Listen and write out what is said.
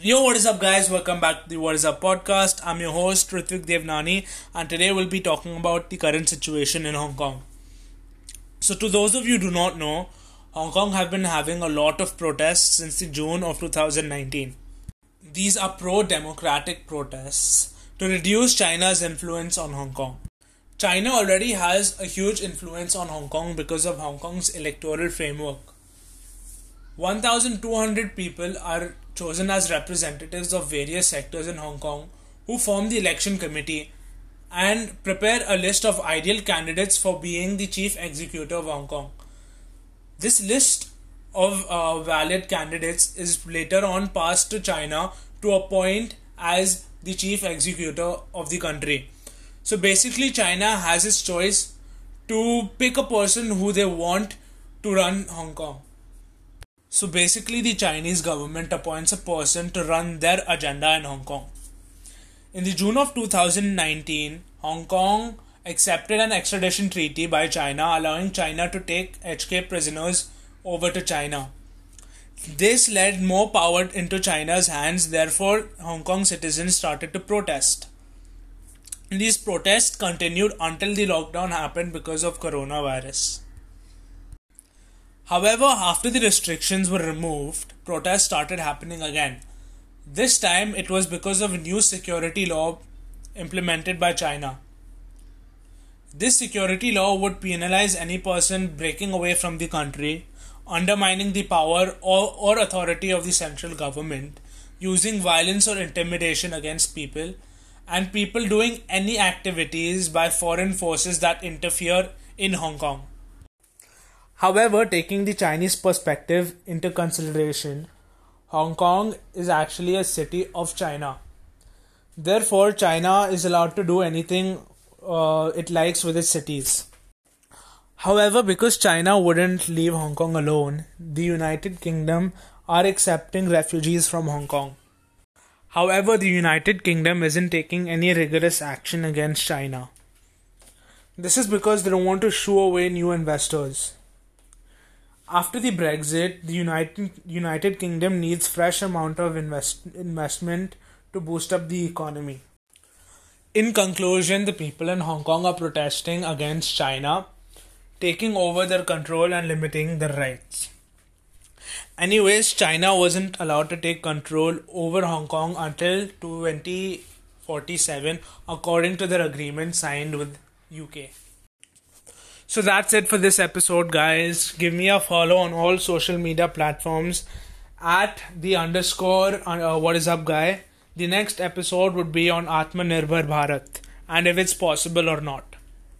Yo, what is up, guys? Welcome back to the What is Up podcast. I'm your host, Ritvik Devnani, and today we'll be talking about the current situation in Hong Kong. So, to those of you who do not know, Hong Kong have been having a lot of protests since the June of 2019. These are pro democratic protests to reduce China's influence on Hong Kong. China already has a huge influence on Hong Kong because of Hong Kong's electoral framework. 1,200 people are chosen as representatives of various sectors in Hong Kong who form the election committee and prepare a list of ideal candidates for being the chief executive of Hong Kong. This list of uh, valid candidates is later on passed to China to appoint as the chief executive of the country. So basically, China has its choice to pick a person who they want to run Hong Kong. So basically, the Chinese government appoints a person to run their agenda in Hong Kong. In the June of 2019, Hong Kong accepted an extradition treaty by China allowing China to take HK prisoners over to China. This led more power into China's hands, therefore, Hong Kong citizens started to protest. These protests continued until the lockdown happened because of coronavirus. However, after the restrictions were removed, protests started happening again. This time it was because of a new security law implemented by China. This security law would penalize any person breaking away from the country, undermining the power or, or authority of the central government, using violence or intimidation against people, and people doing any activities by foreign forces that interfere in Hong Kong. However, taking the Chinese perspective into consideration, Hong Kong is actually a city of China. Therefore, China is allowed to do anything uh, it likes with its cities. However, because China wouldn't leave Hong Kong alone, the United Kingdom are accepting refugees from Hong Kong. However, the United Kingdom isn't taking any rigorous action against China. This is because they don't want to shoo away new investors. After the Brexit, the United United Kingdom needs fresh amount of invest, investment to boost up the economy. In conclusion, the people in Hong Kong are protesting against China taking over their control and limiting their rights. Anyways, China wasn't allowed to take control over Hong Kong until 2047 according to their agreement signed with UK. So that's it for this episode, guys. Give me a follow on all social media platforms at the underscore uh, what is up guy. The next episode would be on Atmanirbhar Bharat and if it's possible or not.